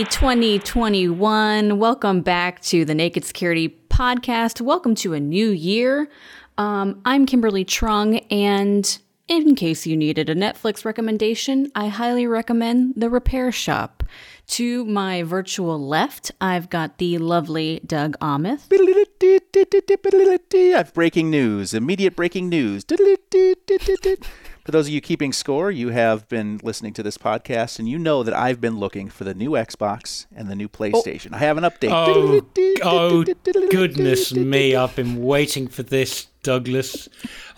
Happy 2021. Welcome back to the Naked Security Podcast. Welcome to a new year. Um, I'm Kimberly Truong, and in case you needed a Netflix recommendation, I highly recommend The Repair Shop. To my virtual left, I've got the lovely Doug Aamoth. I have breaking news, immediate breaking news. For those of you keeping score, you have been listening to this podcast and you know that I've been looking for the new Xbox and the new oh. PlayStation. I have an update. Oh, oh goodness me, I've been waiting for this, Douglas.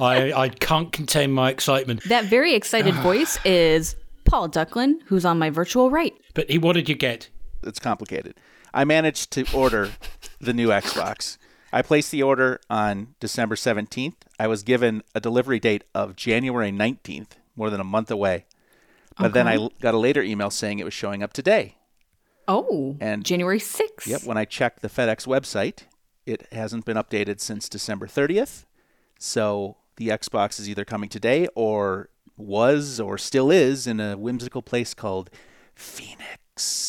I, I can't contain my excitement. That very excited ah. voice is Paul Ducklin, who's on my virtual right. But he, what did you get? It's complicated. I managed to order the new Xbox. I placed the order on December 17th. I was given a delivery date of January 19th, more than a month away. But okay. then I got a later email saying it was showing up today. Oh, and January 6th. Yep, when I checked the FedEx website, it hasn't been updated since December 30th. So the Xbox is either coming today or was or still is in a whimsical place called Phoenix.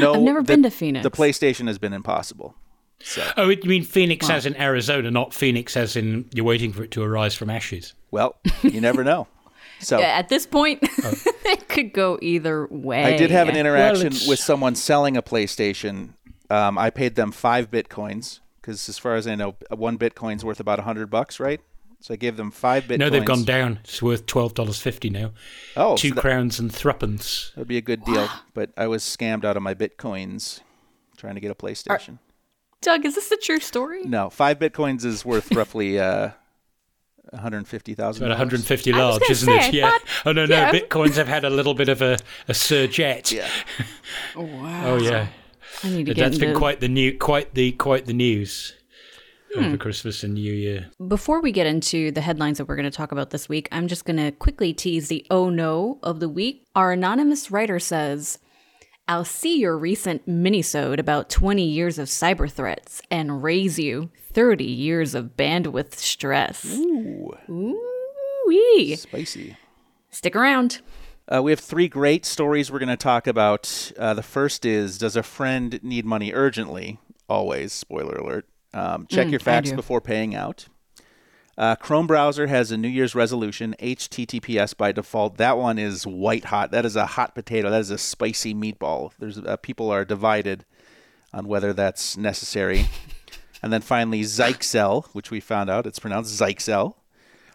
No, I've never the, been to Phoenix. The PlayStation has been impossible. So. Oh, you mean Phoenix as in Arizona, not Phoenix as in you're waiting for it to arise from ashes? Well, you never know. So yeah, at this point, oh. it could go either way. I did have an interaction well, with someone selling a PlayStation. Um, I paid them five bitcoins because, as far as I know, one bitcoin's worth about a hundred bucks, right? So I gave them five bitcoins. No, they've gone down. It's worth twelve dollars fifty now. Oh, two so that, crowns and threepence. That'd be a good deal. but I was scammed out of my bitcoins trying to get a PlayStation. Are, Doug, is this a true story? No, five bitcoins is worth roughly uh, one hundred fifty thousand. About one hundred fifty large, isn't say, it? Yeah. Thought, oh no, no, yeah. bitcoins have had a little bit of a a surgette. Yeah. oh wow. Oh yeah. I need to but get That's into... been quite the new, quite the quite the news hmm. over Christmas and New Year. Before we get into the headlines that we're going to talk about this week, I'm just going to quickly tease the oh no of the week. Our anonymous writer says, I'll see your recent minisode about 20 years of cyber threats and raise you 30 years of bandwidth stress. Ooh. Ooh-wee. Spicy. Stick around. Uh, we have three great stories we're going to talk about. Uh, the first is Does a friend need money urgently? Always, spoiler alert. Um, check mm, your facts before paying out. Uh, Chrome browser has a New Year's resolution, HTTPS by default. That one is white hot. That is a hot potato. That is a spicy meatball. There's uh, people are divided on whether that's necessary. and then finally, Zyxel, which we found out it's pronounced Zyxel.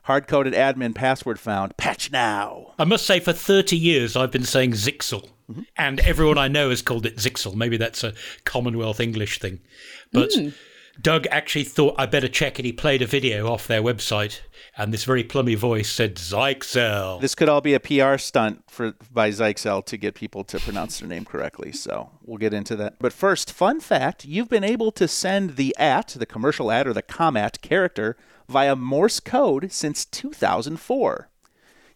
Hard-coded admin password found. Patch now. I must say, for 30 years, I've been saying Zixel, mm-hmm. and everyone I know has called it Zixel. Maybe that's a Commonwealth English thing, but. Mm Doug actually thought I better check it. He played a video off their website, and this very plummy voice said Zyxel. This could all be a PR stunt for by Zyxel to get people to pronounce their name correctly. So we'll get into that. But first, fun fact: you've been able to send the at the commercial ad or the commat character via Morse code since 2004.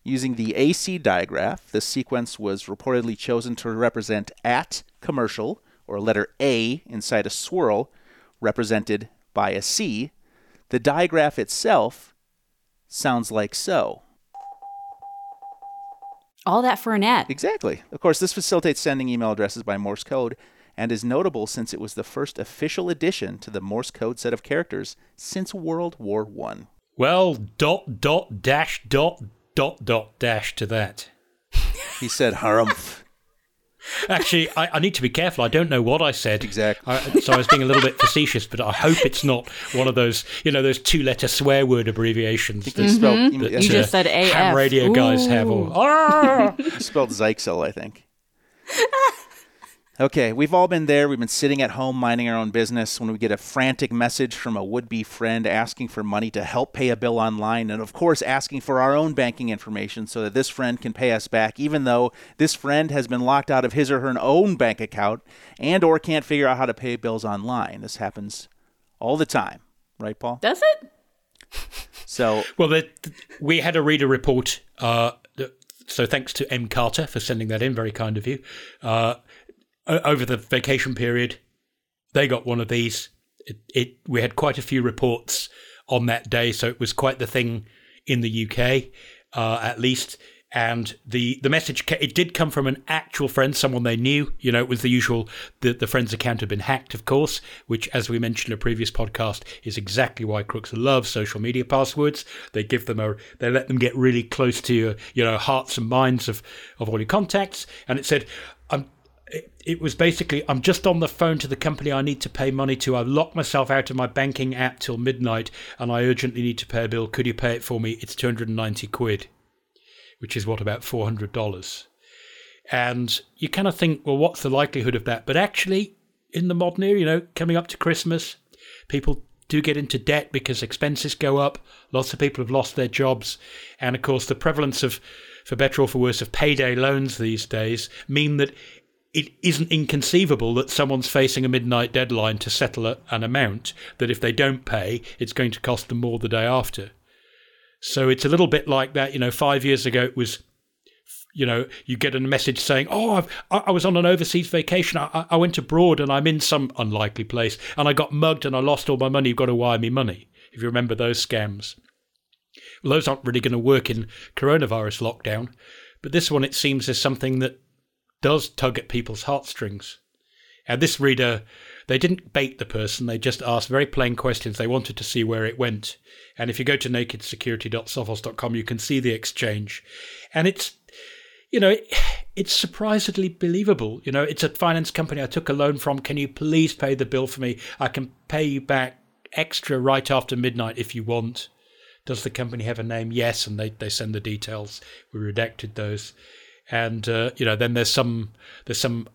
Using the AC digraph, this sequence was reportedly chosen to represent at commercial or letter A inside a swirl represented by a C, the digraph itself sounds like so. All that for an ad. Exactly. Of course, this facilitates sending email addresses by Morse code and is notable since it was the first official addition to the Morse code set of characters since World War One. Well, dot dot dash dot dot dot dash to that. he said harumph. Actually, I, I, need to be careful. I don't know what I said. Exactly. I, so I was being a little bit facetious, but I hope it's not one of those, you know, those two-letter swear word abbreviations that, mm-hmm. that you just said AF. Ham radio Ooh. guys have. Or, spelled Zyxel, I think. Okay, we've all been there. We've been sitting at home minding our own business when we get a frantic message from a would be friend asking for money to help pay a bill online, and of course, asking for our own banking information so that this friend can pay us back, even though this friend has been locked out of his or her own bank account and or can't figure out how to pay bills online. This happens all the time, right, Paul? Does it? So, well, the, we had a reader report. Uh, so thanks to M. Carter for sending that in. Very kind of you. Uh, over the vacation period, they got one of these. It, it, we had quite a few reports on that day, so it was quite the thing in the UK, uh, at least. and the the message it did come from an actual friend, someone they knew. You know, it was the usual. The the friend's account had been hacked, of course, which, as we mentioned in a previous podcast, is exactly why crooks love social media passwords. They give them a they let them get really close to your you know hearts and minds of of all your contacts. And it said. It was basically, I'm just on the phone to the company I need to pay money to. I've locked myself out of my banking app till midnight and I urgently need to pay a bill. Could you pay it for me? It's 290 quid which is what about $400. And you kind of think, well, what's the likelihood of that? But actually, in the modern era, you know, coming up to Christmas, people do get into debt because expenses go up. Lots of people have lost their jobs. And of course, the prevalence of, for better or for worse, of payday loans these days mean that it isn't inconceivable that someone's facing a midnight deadline to settle a, an amount that if they don't pay, it's going to cost them more the day after. So it's a little bit like that. You know, five years ago it was, you know, you get a message saying, "Oh, I've, i was on an overseas vacation. I, I went abroad and I'm in some unlikely place and I got mugged and I lost all my money. You've got to wire me money." If you remember those scams, well, those aren't really going to work in coronavirus lockdown. But this one, it seems, is something that does tug at people's heartstrings. And this reader, they didn't bait the person, they just asked very plain questions. They wanted to see where it went. And if you go to nakedsecurity.sophos.com, you can see the exchange. And it's, you know, it's surprisingly believable. You know, it's a finance company I took a loan from. Can you please pay the bill for me? I can pay you back extra right after midnight if you want. Does the company have a name? Yes. And they, they send the details. We redacted those. And, uh, you know, then there's some, there's some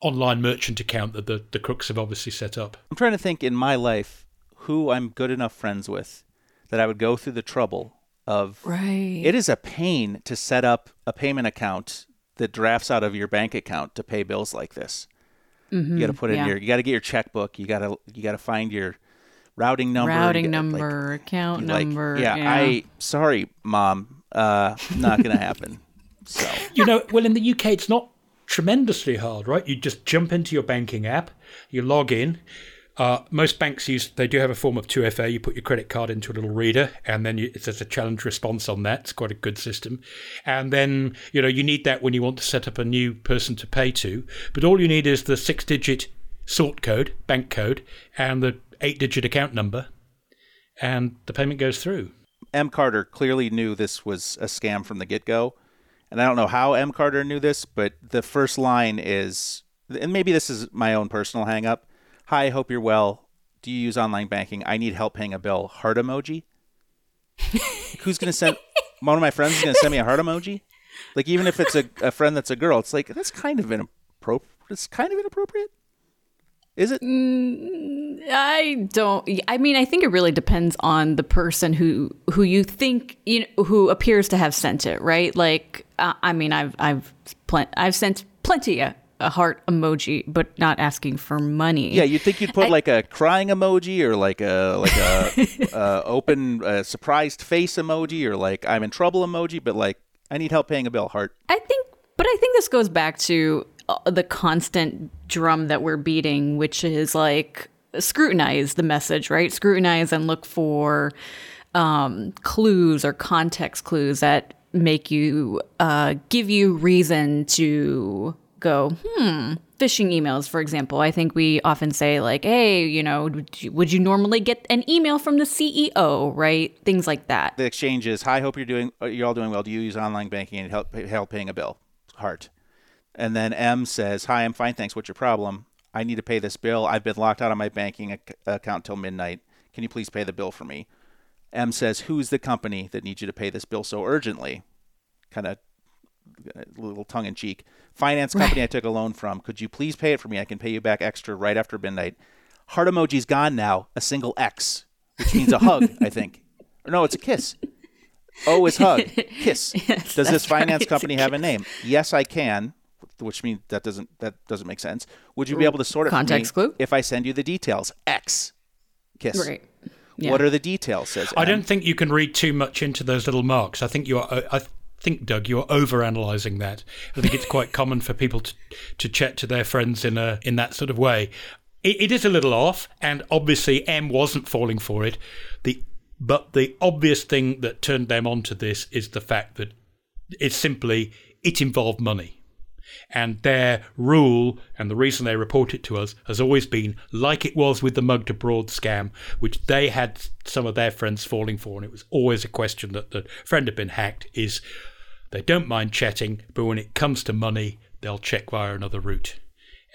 online merchant account that the, the crooks have obviously set up. I'm trying to think in my life who I'm good enough friends with that I would go through the trouble of right. It is a pain to set up a payment account that drafts out of your bank account to pay bills like this. Mm-hmm. You got to put in yeah. your you got to get your checkbook, you got to you got to find your routing number, routing get, number, like, account like, number. Yeah, yeah, I sorry, mom, uh not going to happen. So, you know, well in the UK it's not tremendously hard, right? You just jump into your banking app, you log in, uh, most banks use they do have a form of 2FA. You put your credit card into a little reader, and then you, there's a challenge response on that. It's quite a good system. And then you know you need that when you want to set up a new person to pay to. But all you need is the six-digit sort code, bank code, and the eight-digit account number, and the payment goes through. M. Carter clearly knew this was a scam from the get-go, and I don't know how M. Carter knew this, but the first line is, and maybe this is my own personal hangup Hi, hope you're well. Do you use online banking? I need help paying a bill. Heart emoji. Who's gonna send? One of my friends is gonna send me a heart emoji. Like even if it's a, a friend that's a girl, it's like that's kind of inappropriate. It's kind of inappropriate. Is it? Mm, I don't. I mean, I think it really depends on the person who who you think you know who appears to have sent it, right? Like, uh, I mean, I've I've I've sent plenty of a heart emoji, but not asking for money. Yeah, you'd think you'd put I, like a crying emoji or like a like a uh, open uh, surprised face emoji or like I'm in trouble emoji, but like I need help paying a bill. Heart. I think, but I think this goes back to the constant drum that we're beating, which is like scrutinize the message, right? Scrutinize and look for um, clues or context clues that make you uh, give you reason to go, hmm, phishing emails, for example. I think we often say, like, hey, you know, would you, would you, normally get an email from the CEO, right? Things like that. The exchange is, hi, hope you're doing, uh, you're all doing well. Do you use online banking and help, help paying a bill? Heart. And then M says, hi, I'm fine, thanks. What's your problem? I need to pay this bill. I've been locked out of my banking ac- account till midnight. Can you please pay the bill for me? M says, who's the company that needs you to pay this bill so urgently? Kind of a uh, little tongue in cheek. Finance company right. I took a loan from. Could you please pay it for me? I can pay you back extra right after midnight. Heart emoji's gone now. A single X, which means a hug, I think. Or no, it's a kiss. O is hug. Kiss. Yes, Does this finance right. company have a name? Yes, I can. Which means that doesn't that doesn't make sense. Would you be able to sort it Context for me clue? if I send you the details? X. Kiss. Right. Yeah. What are the details? Says I don't think you can read too much into those little marks. I think you are. I think, Doug, you're overanalyzing that. I think it's quite common for people to, to chat to their friends in a in that sort of way. It, it is a little off, and obviously M wasn't falling for it. The but the obvious thing that turned them onto this is the fact that It's simply it involved money. And their rule, and the reason they report it to us, has always been like it was with the mugged abroad scam, which they had some of their friends falling for. And it was always a question that the friend had been hacked is they don't mind chatting, but when it comes to money, they'll check via another route.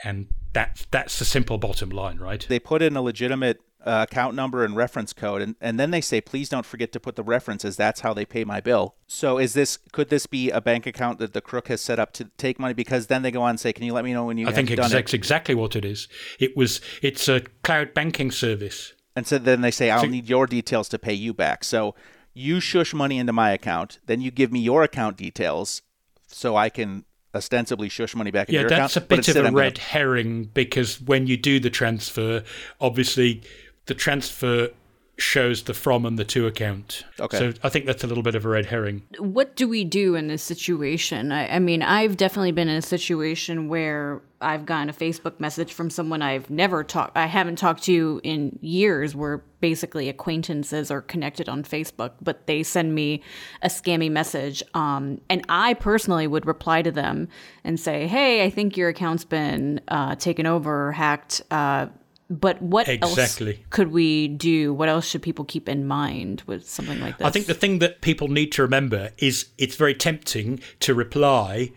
And that's, that's the simple bottom line, right? They put in a legitimate uh, account number and reference code and, and then they say please don't forget to put the references. That's how they pay my bill. So is this could this be a bank account that the crook has set up to take money? Because then they go on and say can you let me know when you i think that's exactly what it is. It was it's a cloud banking service. And so then they say i'll so, need your details to pay you back. So you shush money into my account then you give me your account details so i can ostensibly shush money back into yeah, your account. Yeah, that's a bit of a red gonna... herring because when you do the transfer, obviously the transfer shows the from and the to account. Okay. So I think that's a little bit of a red herring. What do we do in this situation? I, I, mean, I've definitely been in a situation where I've gotten a Facebook message from someone I've never talked, I haven't talked to in years. We're basically acquaintances or connected on Facebook, but they send me a scammy message. Um, and I personally would reply to them and say, "Hey, I think your account's been uh, taken over, hacked." Uh, but what exactly. else could we do? What else should people keep in mind with something like this? I think the thing that people need to remember is it's very tempting to reply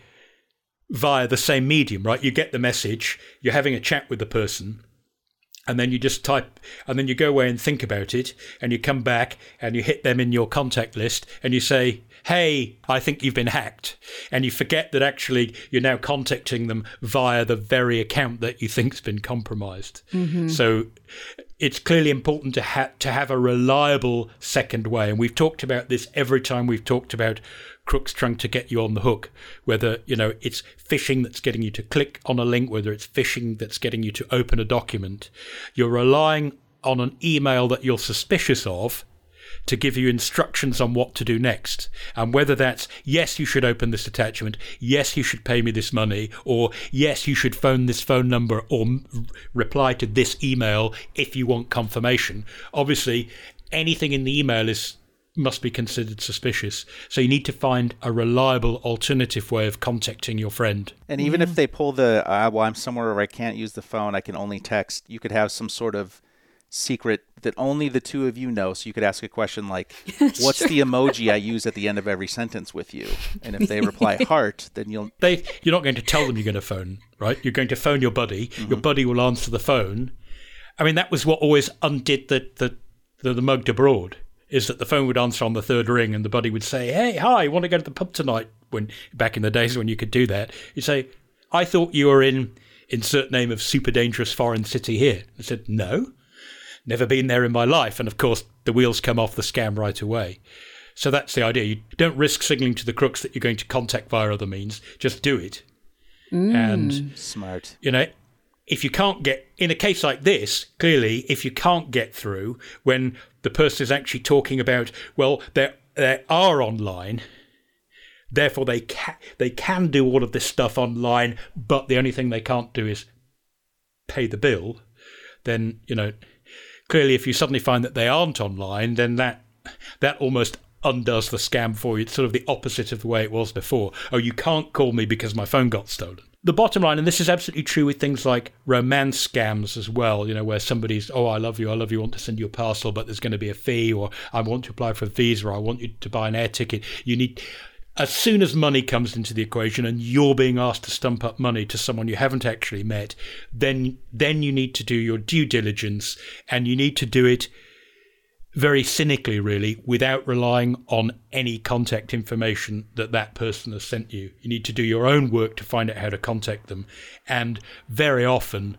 via the same medium, right? You get the message, you're having a chat with the person, and then you just type, and then you go away and think about it, and you come back and you hit them in your contact list, and you say, hey, I think you've been hacked. And you forget that actually you're now contacting them via the very account that you think's been compromised. Mm-hmm. So it's clearly important to, ha- to have a reliable second way. And we've talked about this every time we've talked about crooks trying to get you on the hook, whether, you know, it's phishing that's getting you to click on a link, whether it's phishing that's getting you to open a document. You're relying on an email that you're suspicious of to give you instructions on what to do next. And whether that's, yes, you should open this attachment, yes, you should pay me this money, or yes, you should phone this phone number or reply to this email if you want confirmation. Obviously, anything in the email is must be considered suspicious. So you need to find a reliable alternative way of contacting your friend. And even if they pull the, uh, well, I'm somewhere where I can't use the phone, I can only text, you could have some sort of secret that only the two of you know. So you could ask a question like, "What's the emoji I use at the end of every sentence with you?" And if they reply heart, then you'll they you're not going to tell them you're going to phone, right? You're going to phone your buddy. Mm-hmm. Your buddy will answer the phone. I mean, that was what always undid the the the, the mugged abroad. Is that the phone would answer on the third ring, and the buddy would say, "Hey, hi, want to go to the pub tonight?" When back in the days when you could do that, you'd say, "I thought you were in." Insert name of super dangerous foreign city here. I said, no. Never been there in my life. And of course, the wheels come off the scam right away. So that's the idea. You don't risk signaling to the crooks that you're going to contact via other means. Just do it. Mm. And smart. You know, if you can't get in a case like this, clearly, if you can't get through when the person is actually talking about, well, they they are online, therefore they can they can do all of this stuff online, but the only thing they can't do is pay the bill. Then you know clearly, if you suddenly find that they aren't online, then that that almost undoes the scam for you. It's sort of the opposite of the way it was before. Oh, you can't call me because my phone got stolen. The bottom line, and this is absolutely true with things like romance scams as well, you know, where somebody's, oh, I love you, I love you, I want to send you a parcel, but there's going to be a fee, or I want to apply for a visa, or I want you to buy an air ticket. You need as soon as money comes into the equation and you're being asked to stump up money to someone you haven't actually met, then then you need to do your due diligence and you need to do it very cynically really without relying on any contact information that that person has sent you. You need to do your own work to find out how to contact them and very often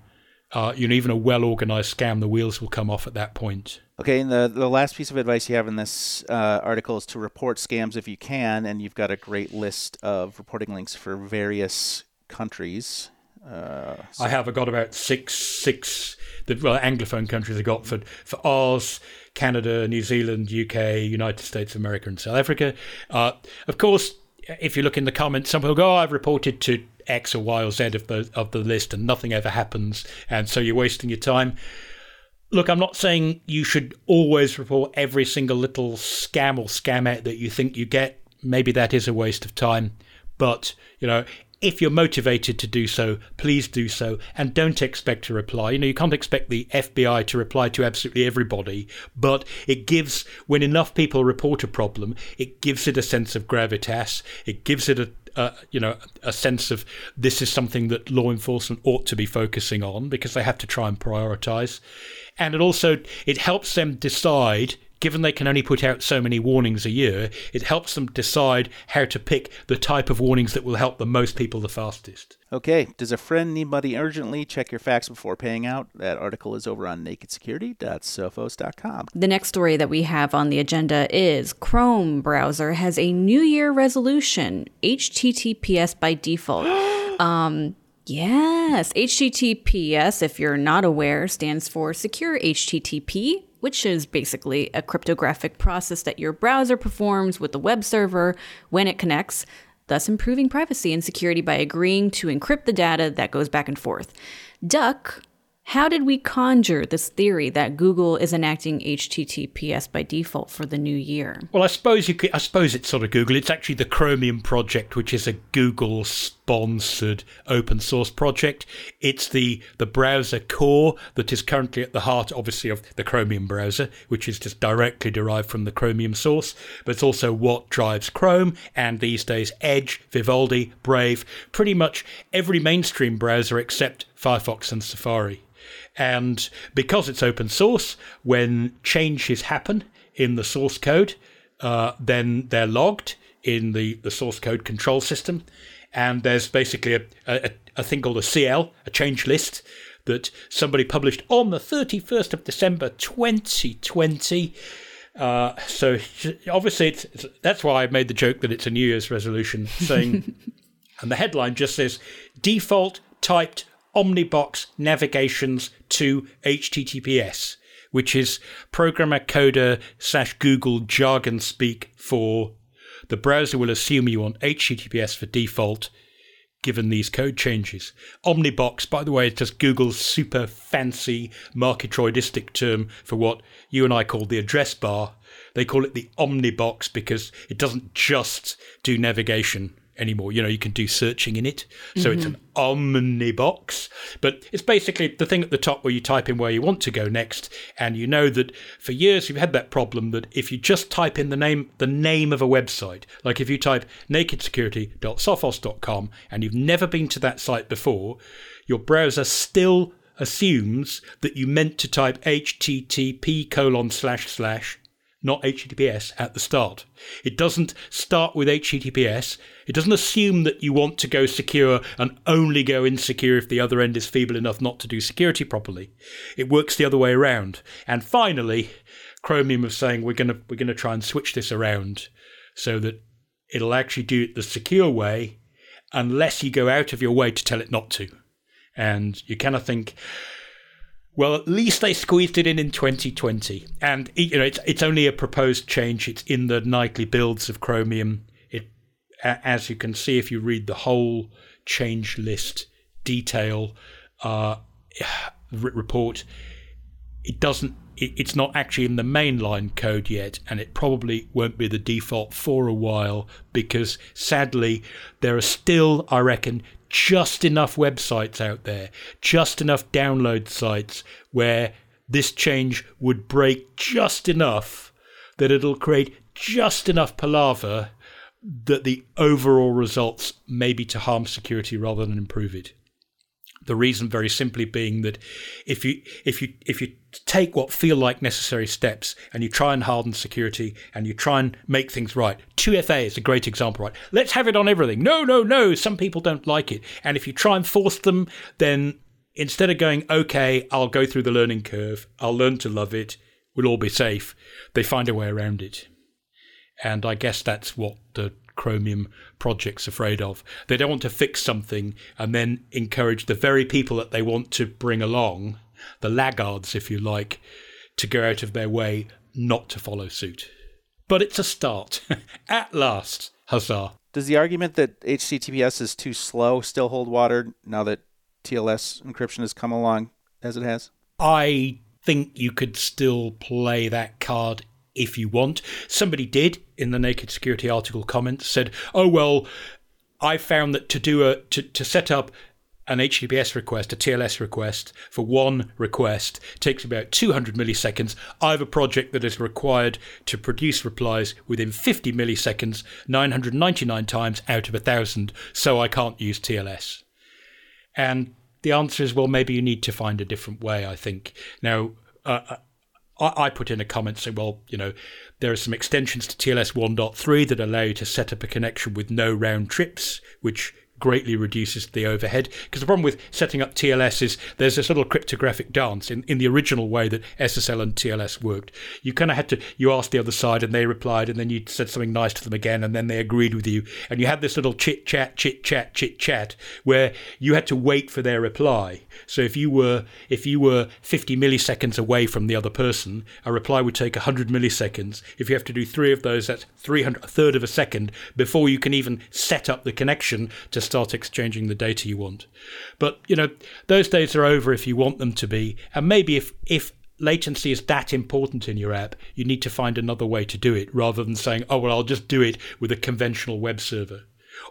uh, you know, even a well organized scam, the wheels will come off at that point. Okay, and the, the last piece of advice you have in this uh, article is to report scams if you can, and you've got a great list of reporting links for various countries. Uh, so. I have. I got about six, six. The well, anglophone countries I got for for Oz, Canada, New Zealand, UK, United States of America, and South Africa. Uh, of course, if you look in the comments, some people go, "Oh, I've reported to X or Y or Z of the of the list, and nothing ever happens, and so you're wasting your time." Look, I'm not saying you should always report every single little scam or scam out that you think you get. maybe that is a waste of time. But, you know, if you're motivated to do so, please do so and don't expect a reply. You know, you can't expect the FBI to reply to absolutely everybody, but it gives, when enough people report a problem, it gives it a sense of gravitas. It gives it a, uh, you know, a sense of this is something that law enforcement ought to be focusing on because they have to try and prioritize. And it also, it helps them decide given they can only put out so many warnings a year, it helps them decide how to pick the type of warnings that will help the most people the fastest. Okay, does a friend need money urgently? Check your facts before paying out. That article is over on nakedsecurity.sophos.com. The next story that we have on the agenda is Chrome browser has a New Year resolution, HTTPS by default. um, Yes, HTTPS, if you're not aware, stands for Secure HTTP, which is basically a cryptographic process that your browser performs with the web server when it connects, thus improving privacy and security by agreeing to encrypt the data that goes back and forth. Duck how did we conjure this theory that Google is enacting HTTPS by default for the new year? Well, I suppose you could, I suppose it's sort of Google. It's actually the Chromium project, which is a Google sponsored open source project. It's the the browser core that is currently at the heart, obviously, of the Chromium browser, which is just directly derived from the Chromium source. But it's also what drives Chrome and these days Edge, Vivaldi, Brave, pretty much every mainstream browser except Firefox and Safari. And because it's open source, when changes happen in the source code, uh, then they're logged in the, the source code control system. And there's basically a, a, a thing called a CL, a change list, that somebody published on the 31st of December 2020. Uh, so obviously, it's, it's, that's why I made the joke that it's a New Year's resolution thing. and the headline just says default typed Omnibox navigations to HTTPS, which is programmer coder slash Google jargon speak for the browser will assume you want HTTPS for default given these code changes. Omnibox, by the way, is just Google's super fancy marketroidistic term for what you and I call the address bar. They call it the Omnibox because it doesn't just do navigation anymore. You know, you can do searching in it. So mm-hmm. it's an omnibox. But it's basically the thing at the top where you type in where you want to go next. And you know that for years you've had that problem that if you just type in the name the name of a website, like if you type nakedsecurity.sophos.com and you've never been to that site before, your browser still assumes that you meant to type http colon slash slash not HTTPS at the start. It doesn't start with HTTPS. It doesn't assume that you want to go secure and only go insecure if the other end is feeble enough not to do security properly. It works the other way around. And finally, Chromium is saying we're gonna we're gonna try and switch this around so that it'll actually do it the secure way unless you go out of your way to tell it not to. And you kind of think well, at least they squeezed it in in 2020, and you know it's it's only a proposed change. It's in the nightly builds of Chromium. It, as you can see if you read the whole change list detail uh, report, it doesn't. It, it's not actually in the mainline code yet, and it probably won't be the default for a while because sadly there are still, I reckon, just enough websites out there, just enough download sites where this change would break just enough that it'll create just enough palaver that the overall results may be to harm security rather than improve it. The reason, very simply, being that if you if you if you take what feel like necessary steps and you try and harden security and you try and make things right, 2FA is a great example, right? Let's have it on everything. No, no, no. Some people don't like it, and if you try and force them, then instead of going, okay, I'll go through the learning curve, I'll learn to love it, we'll all be safe, they find a way around it. And I guess that's what the Chromium project's afraid of. They don't want to fix something and then encourage the very people that they want to bring along, the laggards, if you like, to go out of their way not to follow suit. But it's a start. At last, huzzah. Does the argument that HTTPS is too slow still hold water now that TLS encryption has come along as it has? I think you could still play that card if you want. Somebody did in the Naked Security article comments said, "Oh well, I found that to do a to, to set up an HTTPS request, a TLS request for one request takes about 200 milliseconds. I have a project that is required to produce replies within 50 milliseconds, 999 times out of a thousand, so I can't use TLS. And the answer is, well, maybe you need to find a different way. I think now. Uh, I, I put in a comment saying, well, you know, there are some extensions to TLS 1.3 that allow you to set up a connection with no round trips, which greatly reduces the overhead. Because the problem with setting up TLS is there's this little cryptographic dance in, in the original way that SSL and TLS worked. You kind of had to, you asked the other side and they replied, and then you said something nice to them again, and then they agreed with you. And you had this little chit chat, chit chat, chit chat, where you had to wait for their reply. So if you were if you were 50 milliseconds away from the other person, a reply would take 100 milliseconds. If you have to do three of those, that's 300 a third of a second before you can even set up the connection to start exchanging the data you want. But you know those days are over if you want them to be, and maybe if if latency is that important in your app, you need to find another way to do it rather than saying, oh, well, I'll just do it with a conventional web server.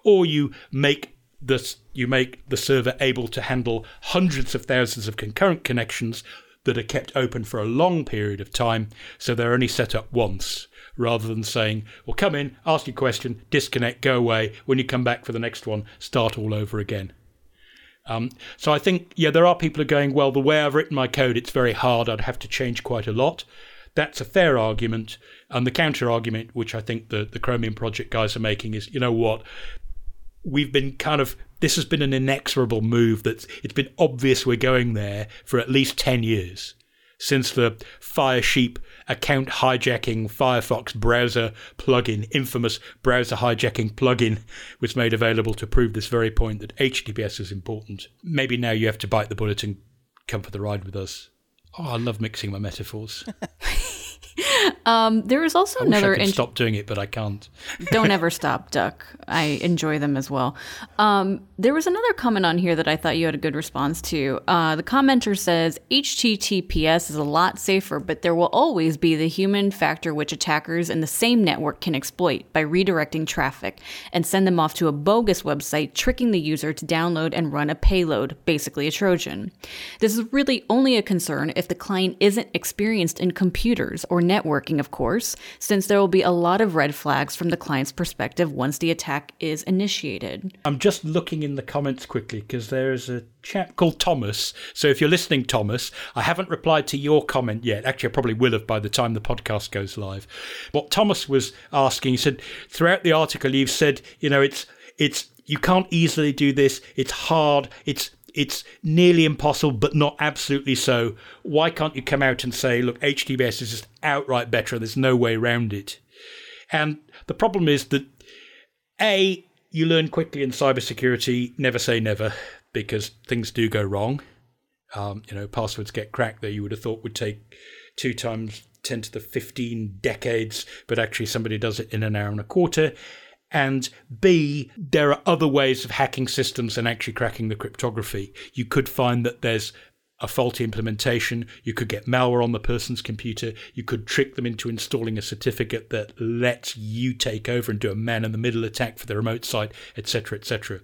Or you make this you make the server able to handle hundreds of thousands of concurrent connections that are kept open for a long period of time, so they're only set up once, rather than saying, well, come in, ask your question, disconnect, go away. When you come back for the next one, start all over again. Um, so I think, yeah, there are people who are going, well, the way I've written my code, it's very hard. I'd have to change quite a lot. That's a fair argument. And the counter argument, which I think the, the Chromium project guys are making, is, you know what? we've been kind of this has been an inexorable move that's it's been obvious we're going there for at least 10 years since the Firesheep account hijacking Firefox browser plugin, infamous browser hijacking plugin, was made available to prove this very point that HTTPS is important. Maybe now you have to bite the bullet and come for the ride with us. Oh, I love mixing my metaphors. um, there is also I another. I int- stop doing it, but I can't. Don't ever stop, Duck. I enjoy them as well. Um, there was another comment on here that I thought you had a good response to. Uh, the commenter says HTTPS is a lot safer, but there will always be the human factor which attackers in the same network can exploit by redirecting traffic and send them off to a bogus website, tricking the user to download and run a payload, basically a Trojan. This is really only a concern if the client isn't experienced in computers or networking, of course, since there will be a lot of red flags from the client's perspective once the attack is initiated. I'm just looking in the comments quickly because there is a chap called Thomas. So if you're listening, Thomas, I haven't replied to your comment yet. Actually, I probably will have by the time the podcast goes live. What Thomas was asking, he said, throughout the article, you've said, you know, it's it's you can't easily do this. It's hard. It's it's nearly impossible, but not absolutely so. Why can't you come out and say, look, HTTPS is just outright better? And there's no way around it. And the problem is that a you learn quickly in cybersecurity. Never say never, because things do go wrong. Um, you know, passwords get cracked that you would have thought would take two times 10 to the 15 decades, but actually somebody does it in an hour and a quarter and B, there are other ways of hacking systems and actually cracking the cryptography. You could find that there's a faulty implementation. You could get malware on the person's computer. You could trick them into installing a certificate that lets you take over and do a man in the middle attack for the remote site, etc., etc.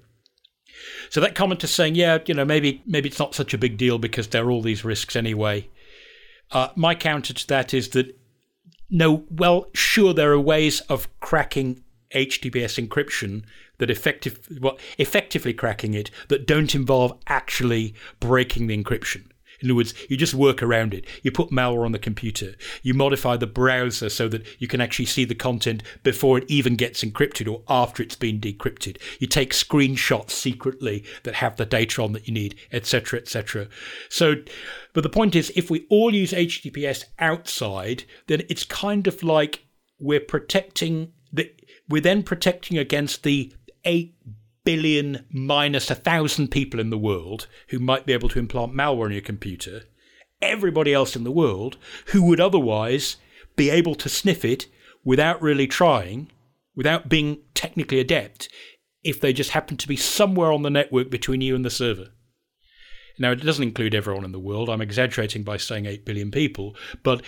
So that comment is saying, yeah, you know, maybe maybe it's not such a big deal because there are all these risks anyway. Uh, my counter to that is that no, well, sure, there are ways of cracking HTTPS encryption that effective, well, effectively cracking it that don't involve actually breaking the encryption. In other words, you just work around it. You put malware on the computer. You modify the browser so that you can actually see the content before it even gets encrypted or after it's been decrypted. You take screenshots secretly that have the data on that you need, etc., etc. So, but the point is, if we all use HTTPS outside, then it's kind of like we're protecting we're then protecting against the 8 billion minus a thousand people in the world who might be able to implant malware on your computer. Everybody else in the world who would otherwise be able to sniff it without really trying, without being technically adept, if they just happen to be somewhere on the network between you and the server. Now, it doesn't include everyone in the world. I'm exaggerating by saying 8 billion people, but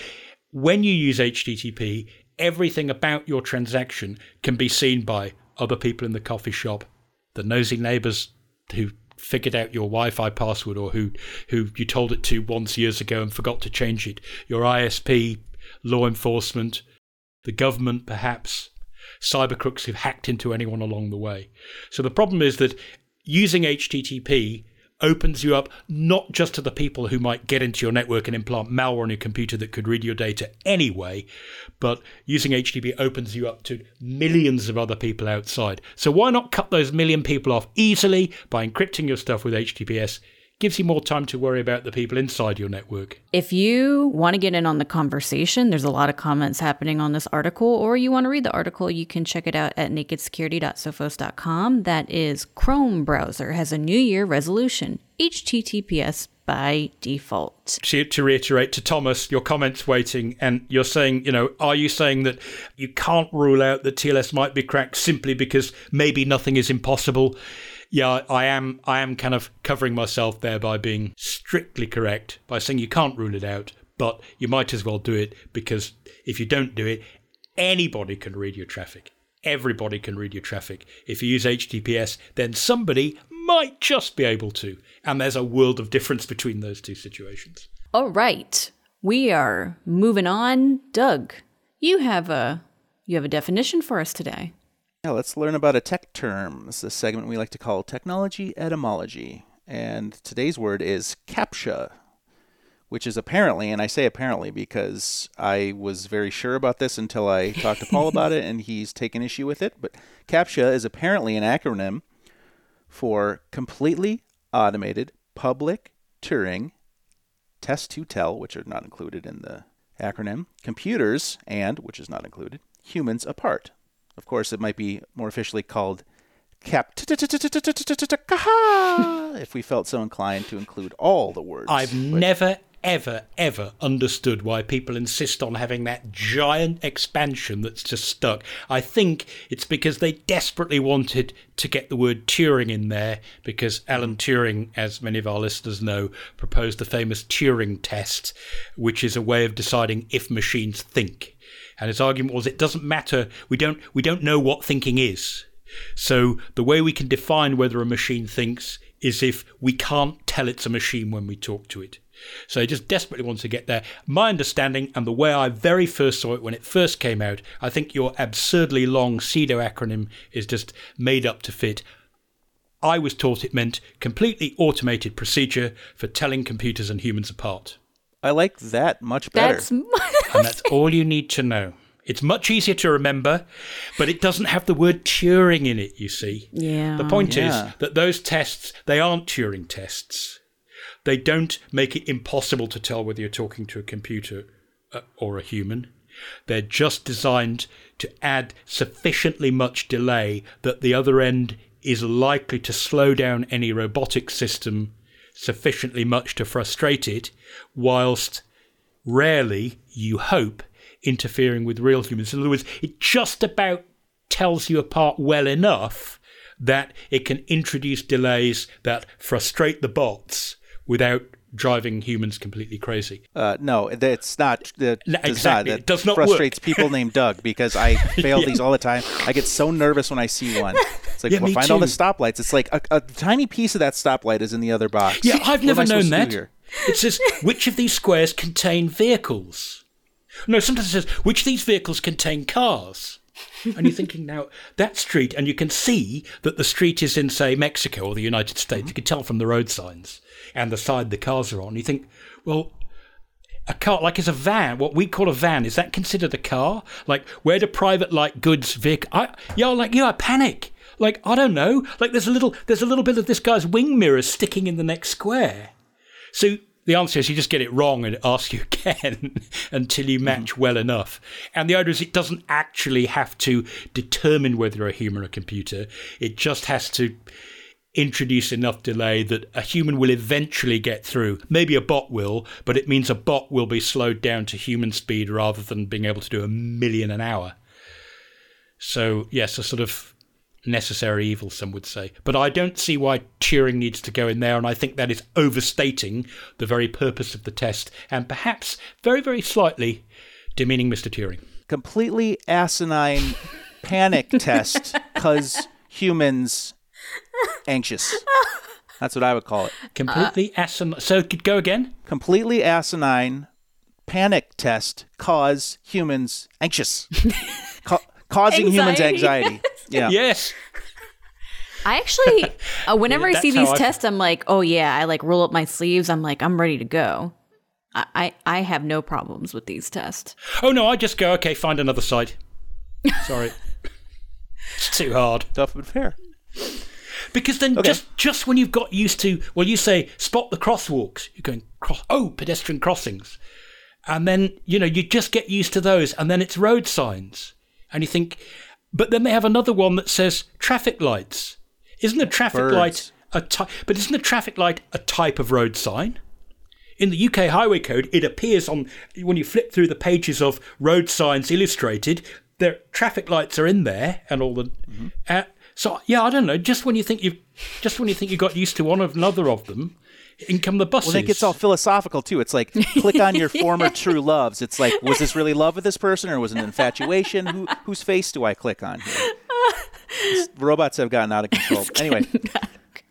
when you use HTTP, everything about your transaction can be seen by other people in the coffee shop, the nosy neighbors who figured out your Wi-Fi password or who who you told it to once years ago and forgot to change it, your ISP, law enforcement, the government perhaps, cyber crooks who've hacked into anyone along the way. So the problem is that using HTTP opens you up not just to the people who might get into your network and implant malware on your computer that could read your data anyway, but using HTTP opens you up to millions of other people outside. So why not cut those million people off easily by encrypting your stuff with HTTPS gives you more time to worry about the people inside your network. If you want to get in on the conversation, there's a lot of comments happening on this article, or you want to read the article, you can check it out at nakedsecurity.sophos.com. That is Chrome browser has a New Year resolution, HTTPS by default. To, to, reiterate to Thomas, your comments waiting, and you're saying, you know, are you saying that you can't rule out that TLS might be cracked simply because maybe nothing is impossible? Yeah, I am. I am kind of covering myself there by being strictly correct by saying you can't rule it out, but you might as well do it because if you don't do it, anybody can read your traffic. Everybody can read your traffic. If you use HTTPS, then somebody might just be able to, and there's a world of difference between those two situations. All right, we are moving on. Doug, you have a you have a definition for us today. Yeah, let's learn about a tech term. This is a segment we like to call technology etymology. And today's word is CAPTCHA, which is apparently, and I say apparently because I was very sure about this until I talked to Paul about it and he's taken issue with it. But CAPTCHA is apparently an acronym for completely automated public Turing test to tell, which are not included in the acronym, computers, and, which is not included, humans apart. Of course, it might be more officially called cap if we felt so inclined to include all the words. I've never ever, ever understood why people insist on having that giant expansion that's just stuck. I think it's because they desperately wanted to get the word Turing in there, because Alan Turing, as many of our listeners know, proposed the famous Turing test, which is a way of deciding if machines think. And his argument was it doesn't matter. We don't we don't know what thinking is. So the way we can define whether a machine thinks is if we can't tell it's a machine when we talk to it. So he just desperately wants to get there. My understanding and the way I very first saw it when it first came out, I think your absurdly long pseudo acronym is just made up to fit. I was taught it meant completely automated procedure for telling computers and humans apart. I like that much better. That's and that's all you need to know. It's much easier to remember, but it doesn't have the word Turing in it, you see. Yeah. The point Yeah. is that those tests, they aren't Turing tests. They don't make it impossible to tell whether you're talking to a computer uh, or a human. They're just designed to add sufficiently much delay that the other end is likely to slow down any robotic system sufficiently much to frustrate it, whilst rarely, you hope, interfering with real humans. In other words, it just about tells you apart well enough that it can introduce delays that frustrate the bots without driving humans completely crazy. Uh, no, it's not. It exactly. not. It does not frustrates work. people named Doug because I fail Yeah. these all the time. I get so nervous when I see one. It's like, Yeah, well, find all the stoplights. It's like a, a tiny piece of that stoplight is in the other box. Yeah, I've What never known that. It says, which of these squares contain vehicles? No, sometimes it says, which of these vehicles contain cars? And you're thinking now, that street, and you can see that the street is in, say, Mexico or the United States. You can tell from the road signs and the side the cars are on. You think, well, a car, like it's a van, what we call a van, is that considered a car? Like, where do private, like, goods vehicle? I, yeah, like, yeah, I panic. Like, I don't know. Like, there's a little, there's a little bit of this guy's wing mirror sticking in the next square. So the answer is you just get it wrong and ask you again until you match mm-hmm. well enough. And the idea is it doesn't actually have to determine whether you're a human or a computer. It just has to introduce enough delay that a human will eventually get through. Maybe a bot will, but it means a bot will be slowed down to human speed rather than being able to do a million an hour. So, yes, a sort of necessary evil, some would say. But I don't see why Turing needs to go in there, and I think that is overstating the very purpose of the test, and perhaps very, very slightly demeaning Mr. Turing. Completely asinine panic test because humans anxious. That's what I would call it. Completely uh, asinine. So go again. Completely asinine panic test cause humans anxious, Ca- causing anxiety. humans anxiety. Yeah. Yes. I actually, uh, whenever yeah, I see these I tests, I'm like, oh yeah, I like roll up my sleeves. I'm like, I'm ready to go. I, I, I have no problems with these tests. Oh no, I just go, okay, find another site. Sorry, it's too hard. Tough but fair. Because then, okay. just just when you've got used to, well, you say spot the crosswalks. You're going cross. Oh, pedestrian crossings, and then you know you just get used to those, and then it's road signs, and you think, but then they have another one that says traffic lights. Isn't a traffic Birds. light a type? But isn't a traffic light a type of road sign? In the UK Highway Code, it appears on when you flip through the pages of road signs illustrated. There, traffic lights are in there, and all the. Mm-hmm. Uh, so yeah, I don't know. Just when you think you've, just when you think you got used to one of another of them, in come the buses. Well, it gets all philosophical too. It's like click on your former true loves. It's like, was this really love with this person, or was it an infatuation? Who, whose face do I click on here? robots have gotten out of control. Anyway,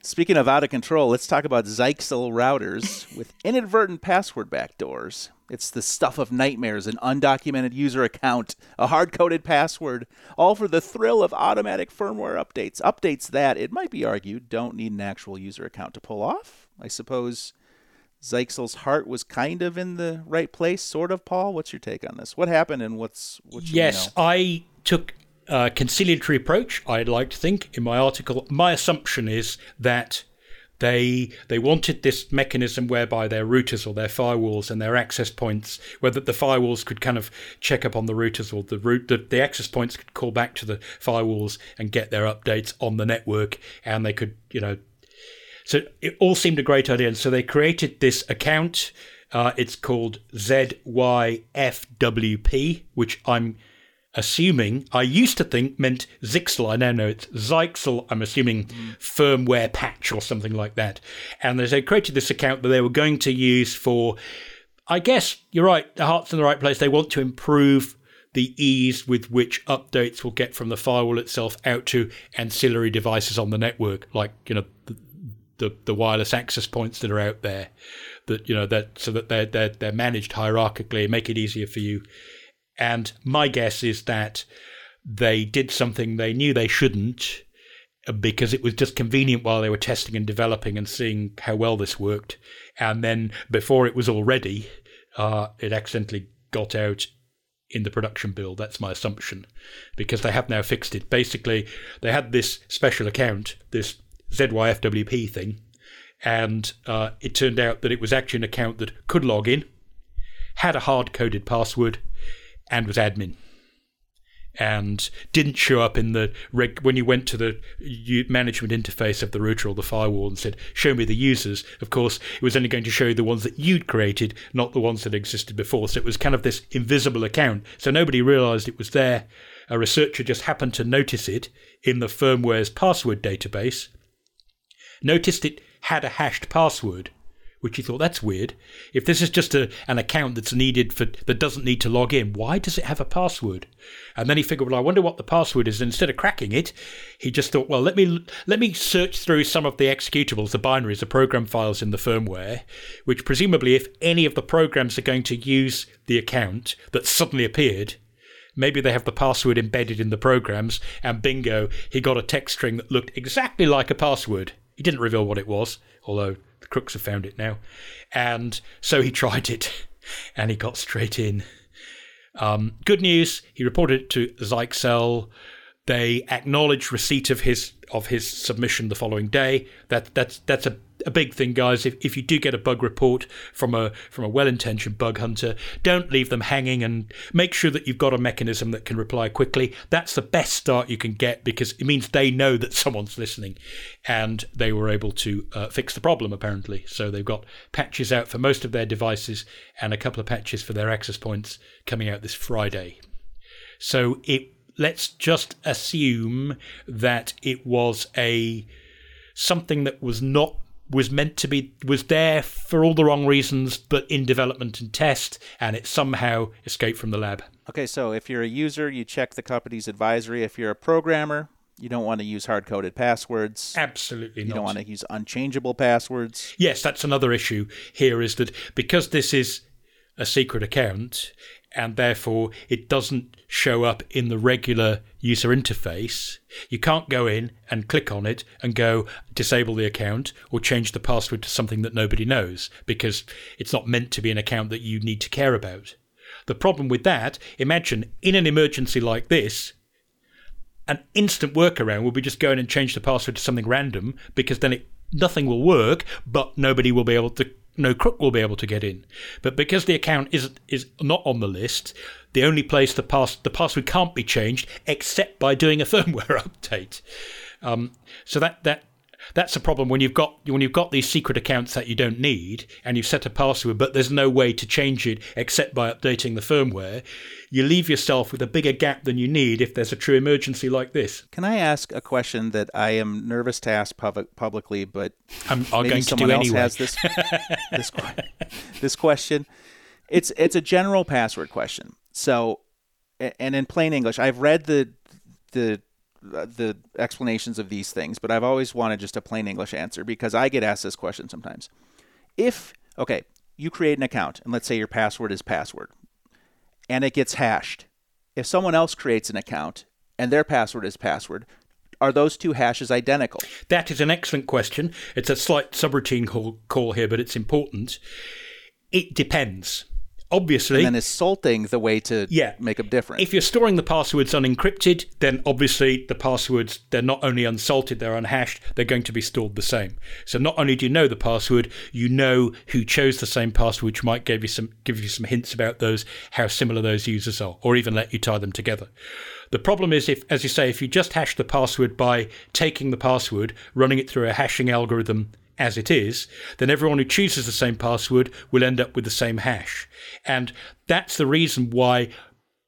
speaking of out of control, let's talk about Zyxel routers with inadvertent password backdoors. It's the stuff of nightmares, an undocumented user account, a hard coded password, all for the thrill of automatic firmware updates. Updates that, it might be argued, don't need an actual user account to pull off. I suppose Zyxel's heart was kind of in the right place, sort of, Paul. What's your take on this? What happened and what's what Yes, know? I took a conciliatory approach, I'd like to think, in my article. My assumption is that they they wanted this mechanism whereby their routers or their firewalls and their access points, whether the firewalls could kind of check up on the routers or the root the, the access points could call back to the firewalls and get their updates on the network, and they could you know. So it all seemed a great idea, and so they created this account. Uh, it's called ZYFWP, which I'm assuming I used to think meant Zixel. I now know it's Zyxel. I'm assuming mm. firmware patch or something like that. And they created this account that they were going to use for. I guess you're right. The heart's in the right place. They want to improve the ease with which updates will get from the firewall itself out to ancillary devices on the network, like you know the, the, wireless access points that are out there. That you know that so that they're they're, they're managed hierarchically, make it easier for you and my guess is that they did something they knew they shouldn't uh, because it was just convenient while they were testing and developing and seeing how well this worked. And then before it was all ready, uh, it accidentally got out in the production build. That's my assumption because they have now fixed it. Basically, they had this special account, this ZYFWP thing, and uh, it turned out that it was actually an account that could log in, had a hard coded password, and was admin. And didn't show up in the reg- when you went to the management interface of the router or the firewall and said show me the users of course it was only going to show you the ones that you'd created not the ones that existed before. So it was kind of this invisible account. So nobody realized it was there. A researcher just happened to notice it in the firmware's password database noticed it had a hashed password which he thought that's weird. If this is just a, an account that's needed for that doesn't need to log in, why does it have a password? And then he figured, well, I wonder what the password is. And instead of cracking it, he just thought, well, let me let me search through some of the executables, the binaries, the program files in the firmware, which presumably, if any of the programs are going to use the account that suddenly appeared, maybe they have the password embedded in the programs, and bingo, he got a text string that looked exactly like a password. He didn't reveal what it was, although the crooks have found it now. And so he tried it and he got straight in. Um, good news, he reported it to Zyxel. They acknowledged receipt of his of his submission the following day. That that's that's a a big thing, guys. If, if you do get a bug report from a from a well-intentioned bug hunter, don't leave them hanging and make sure that you've got a mechanism that can reply quickly. That's the best start you can get because it means they know that someone's listening, and they were able to uh, fix the problem apparently. So they've got patches out for most of their devices and a couple of patches for their access points coming out this Friday. So it let's just assume that it was a something that was not was meant to be was there for all the wrong reasons, but in development and test, and it somehow escaped from the lab. Okay, so if you're a user, you check the company's advisory. If you're a programmer, you don't want to use hard coded passwords. Absolutely you not. don't want to use unchangeable passwords. Yes, that's another issue here is that because this is a secret account and therefore it doesn't show up in the regular user interface, you can't go in and click on it and go disable the account or change the password to something that nobody knows because it's not meant to be an account that you need to care about. The problem with that, imagine in an emergency like this, an instant workaround will be just go in and change the password to something random because then it nothing will work, but nobody will be able to no crook will be able to get in. But because the account is is not on the list, the only place the pass the password can't be changed except by doing a firmware update. Um, so that that that's a problem when you've got when you've got these secret accounts that you don't need and you've set a password but there's no way to change it except by updating the firmware you leave yourself with a bigger gap than you need if there's a true emergency like this. Can i ask a question that i am nervous to ask pub- publicly but i'm, I'm going to do else anyway. has this this, this question? It's it's a general password question. So and in plain english i've read the the the explanations of these things, but I've always wanted just a plain English answer because I get asked this question sometimes. If, okay, you create an account and let's say your password is password and it gets hashed. If someone else creates an account and their password is password, are those two hashes identical? That is an excellent question. It's a slight subroutine call, call here, but it's important. It depends obviously. And then is salting the way to yeah. make a difference? If you're storing the passwords unencrypted, then obviously the passwords, they're not only unsalted, they're unhashed, they're going to be stored the same. So not only do you know the password, you know who chose the same password, which might give you some give you some hints about those, how similar those users are, or even let you tie them together. The problem is if, as you say, if you just hash the password by taking the password, running it through a hashing algorithm as it is, then everyone who chooses the same password will end up with the same hash. And that's the reason why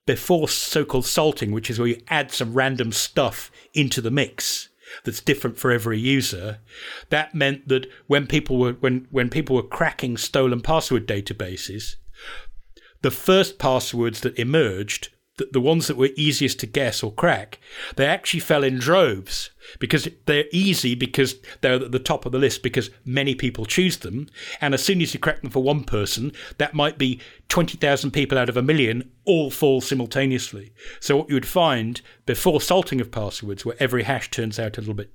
before so-called salting, which is where you add some random stuff into the mix that's different for every user, that meant that when people were when when people were cracking stolen password databases, the first passwords that emerged the, the ones that were easiest to guess or crack, they actually fell in droves because they're easy because they're at the top of the list because many people choose them. And as soon as you crack them for one person, that might be 20,000 people out of a million all fall simultaneously. So what you would find before salting of passwords, where every hash turns out a little bit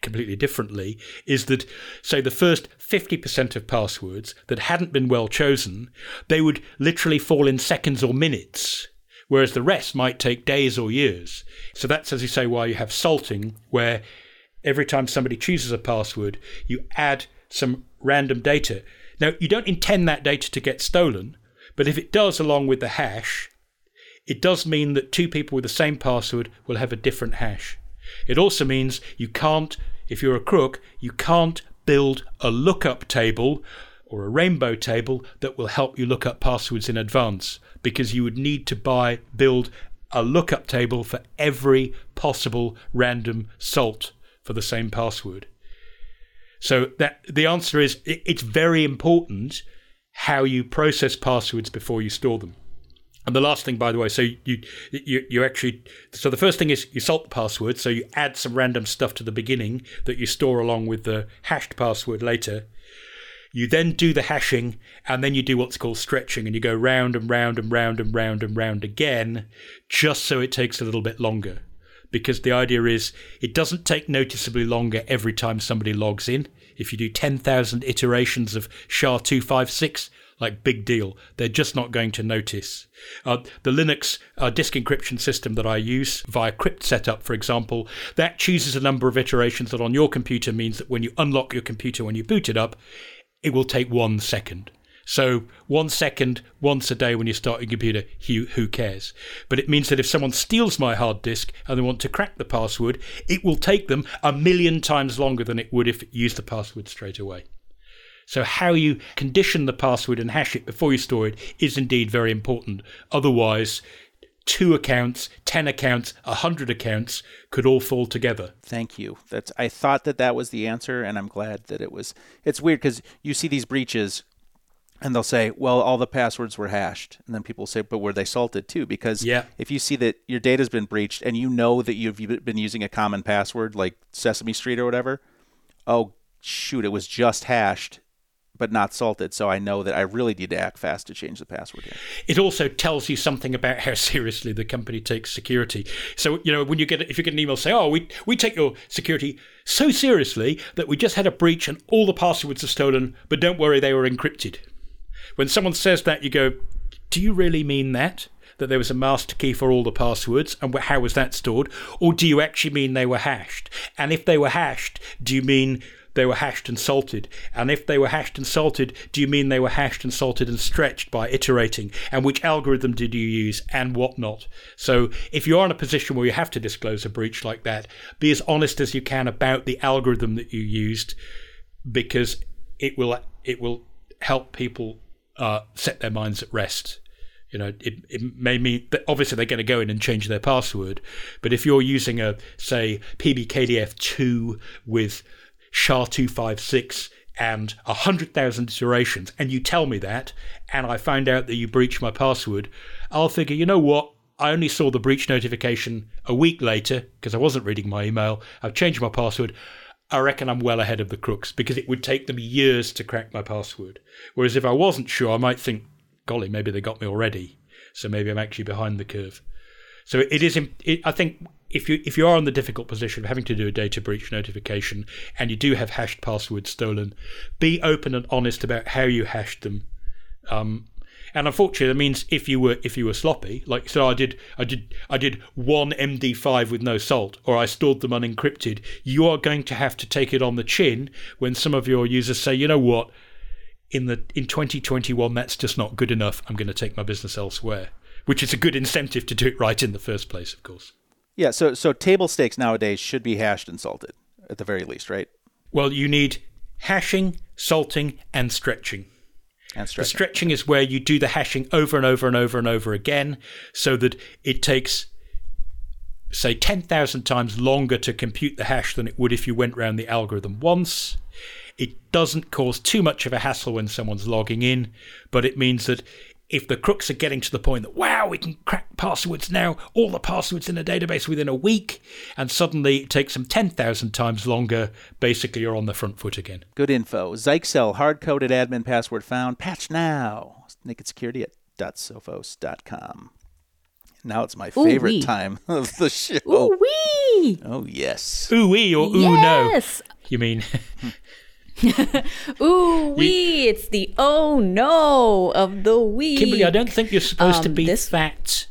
completely differently, is that, say, the first 50% of passwords that hadn't been well chosen, they would literally fall in seconds or minutes whereas the rest might take days or years. So that's, as you say, why you have salting, where every time somebody chooses a password, you add some random data. Now, you don't intend that data to get stolen, but if it does along with the hash, it does mean that two people with the same password will have a different hash. It also means you can't, if you're a crook, you can't build a lookup table or a rainbow table that will help you look up passwords in advance because you would need to buy build a lookup table for every possible random salt for the same password. So that the answer is it's very important how you process passwords before you store them. And the last thing, by the way, so you you you actually so the first thing is you salt the password, so you add some random stuff to the beginning that you store along with the hashed password later. You then do the hashing, and then you do what's called stretching, and you go round and round and round and round and round again, just so it takes a little bit longer. Because the idea is it doesn't take noticeably longer every time somebody logs in. If you do 10,000 iterations of SHA-256, like big deal. They're just not going to notice. Uh, the Linux uh, disk encryption system that I use via cryptsetup, for example, that chooses a number of iterations that on your computer means that when you unlock your computer when you boot it up, it will take one second. So one second once a day when you start your computer, who, who cares? But it means that if someone steals my hard disk and they want to crack the password, it will take them a million times longer than it would if it used the password straight away. So how you condition the password and hash it before you store it is indeed very important. Otherwise, two accounts, 10 accounts, 100 accounts could all fall together. Thank you. That's I thought that that was the answer and I'm glad that it was. It's weird cuz you see these breaches and they'll say, "Well, all the passwords were hashed." And then people say, "But were they salted too?" Because yeah. if you see that your data's been breached and you know that you've been using a common password like Sesame Street or whatever, oh shoot, it was just hashed but not salted. So I know that I really need to act fast to change the password. Here. It also tells you something about how seriously the company takes security. So you know when you get if you get an email say, "Oh, we we take your security so seriously that we just had a breach and all the passwords are stolen, but don't worry, they were encrypted." When someone says that, you go, "Do you really mean that?" That there was a master key for all the passwords, and how was that stored? Or do you actually mean they were hashed? And if they were hashed, do you mean they were hashed and salted? And if they were hashed and salted, do you mean they were hashed and salted and stretched by iterating? And which algorithm did you use and whatnot? So if you're in a position where you have to disclose a breach like that, be as honest as you can about the algorithm that you used because it will it will help people uh, set their minds at rest. You know, it, it may mean that obviously they're going to go in and change their password, but if you're using a say PBKDF2 with SHA-256 and 100,000 iterations, and you tell me that, and I find out that you breached my password, I'll figure, you know what? I only saw the breach notification a week later because I wasn't reading my email. I've changed my password. I reckon I'm well ahead of the crooks because it would take them years to crack my password. Whereas if I wasn't sure, I might think, golly, maybe they got me already. So maybe I'm actually behind the curve. So it is. It, I think if you if you are in the difficult position of having to do a data breach notification and you do have hashed passwords stolen, be open and honest about how you hashed them. Um, and unfortunately, that means if you were if you were sloppy, like so, I did I did I did one MD5 with no salt, or I stored them unencrypted. You are going to have to take it on the chin when some of your users say, you know what, in the in 2021, that's just not good enough. I'm going to take my business elsewhere, which is a good incentive to do it right in the first place, of course. Yeah, so so table stakes nowadays should be hashed and salted at the very least, right? Well, you need hashing, salting, and stretching. And stretching. The stretching is where you do the hashing over and over and over and over again, so that it takes, say, ten thousand times longer to compute the hash than it would if you went round the algorithm once. It doesn't cause too much of a hassle when someone's logging in, but it means that if the crooks are getting to the point that wow we can crack passwords now all the passwords in a database within a week and suddenly it takes them 10,000 times longer basically you're on the front foot again good info zyxel hard-coded admin password found patch now naked security at .sophos.com now it's my favorite Ooh-wee. time of the show. Ooh wee! Oh yes. Ooh wee or ooh yes. no? You mean Ooh wee! It's the oh no of the week. Kimberly, I don't think you're supposed um, to be this... that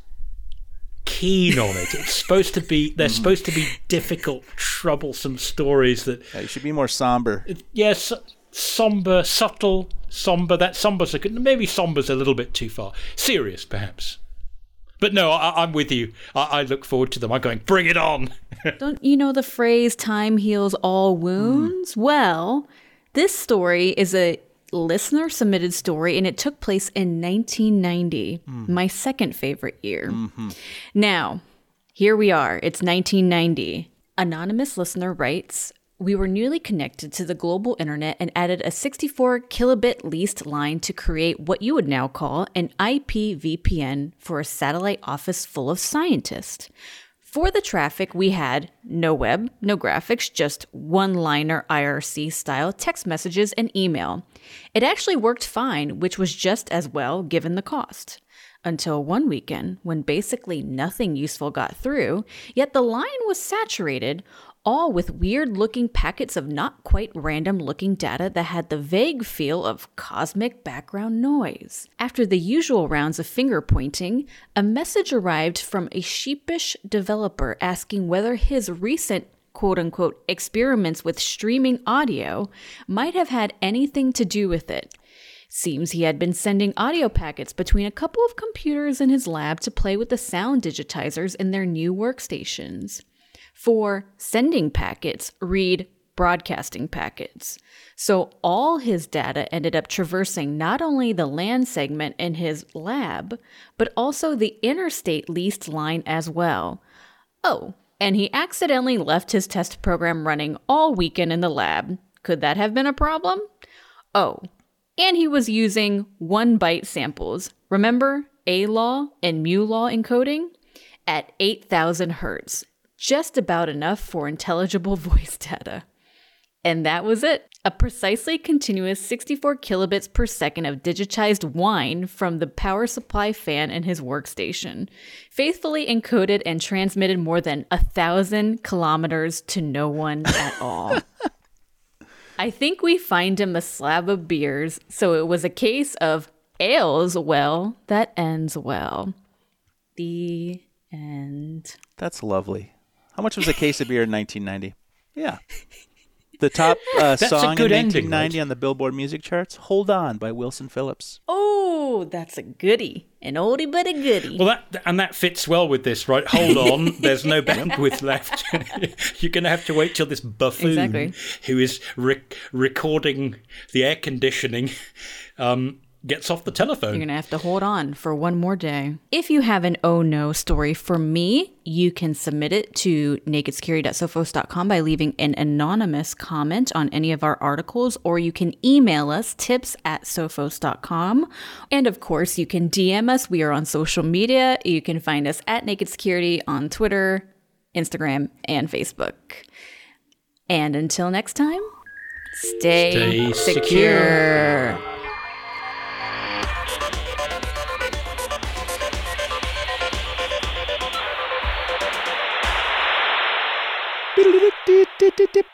keen on it. It's supposed to be. They're supposed to be difficult, troublesome stories that. Yeah, you should be more somber. Yes, somber, subtle, somber. That somber's a good. Maybe somber's a little bit too far. Serious, perhaps. But no, I, am with you. I, I, look forward to them. I'm going, bring it on. Don't you know the phrase "time heals all wounds"? Mm. Well, this story is a listener submitted story and it took place in 1990, mm. my second favorite year. Mm-hmm. Now, here we are. It's 1990. Anonymous listener writes, we were newly connected to the global internet and added a 64 kilobit leased line to create what you would now call an IP VPN for a satellite office full of scientists. For the traffic, we had no web, no graphics, just one liner IRC style text messages and email. It actually worked fine, which was just as well given the cost. Until one weekend, when basically nothing useful got through, yet the line was saturated, all with weird looking packets of not quite random looking data that had the vague feel of cosmic background noise. After the usual rounds of finger pointing, a message arrived from a sheepish developer asking whether his recent quote unquote experiments with streaming audio might have had anything to do with it. Seems he had been sending audio packets between a couple of computers in his lab to play with the sound digitizers in their new workstations. For sending packets, read broadcasting packets. So all his data ended up traversing not only the LAN segment in his lab, but also the interstate leased line as well. Oh, and he accidentally left his test program running all weekend in the lab. Could that have been a problem? Oh, and he was using one byte samples. Remember A law and mu law encoding? At 8000 hertz, just about enough for intelligible voice data. And that was it. A precisely continuous 64 kilobits per second of digitized whine from the power supply fan in his workstation, faithfully encoded and transmitted more than a thousand kilometers to no one at all. I think we find him a slab of beers, so it was a case of ales well that ends well. The end. That's lovely. How much was a case of beer in 1990? Yeah. The top uh, song in 1990 ending, right? on the Billboard music charts, Hold On by Wilson Phillips. Oh, that's a goodie. An oldie but a goodie. Well, that and that fits well with this, right? Hold on, there's no bandwidth left. You're going to have to wait till this buffoon exactly. who is re- recording the air conditioning um, gets off the telephone. You're going to have to hold on for one more day. If you have an oh no story for me, you can submit it to nakedsecurity.sophos.com by leaving an anonymous comment on any of our articles, or you can email us tips at sophos.com. And of course, you can DM us. We are on social media. You can find us at Naked Security on Twitter, Instagram, and Facebook. And until next time, stay, stay secure. secure.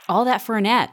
All that for an ad.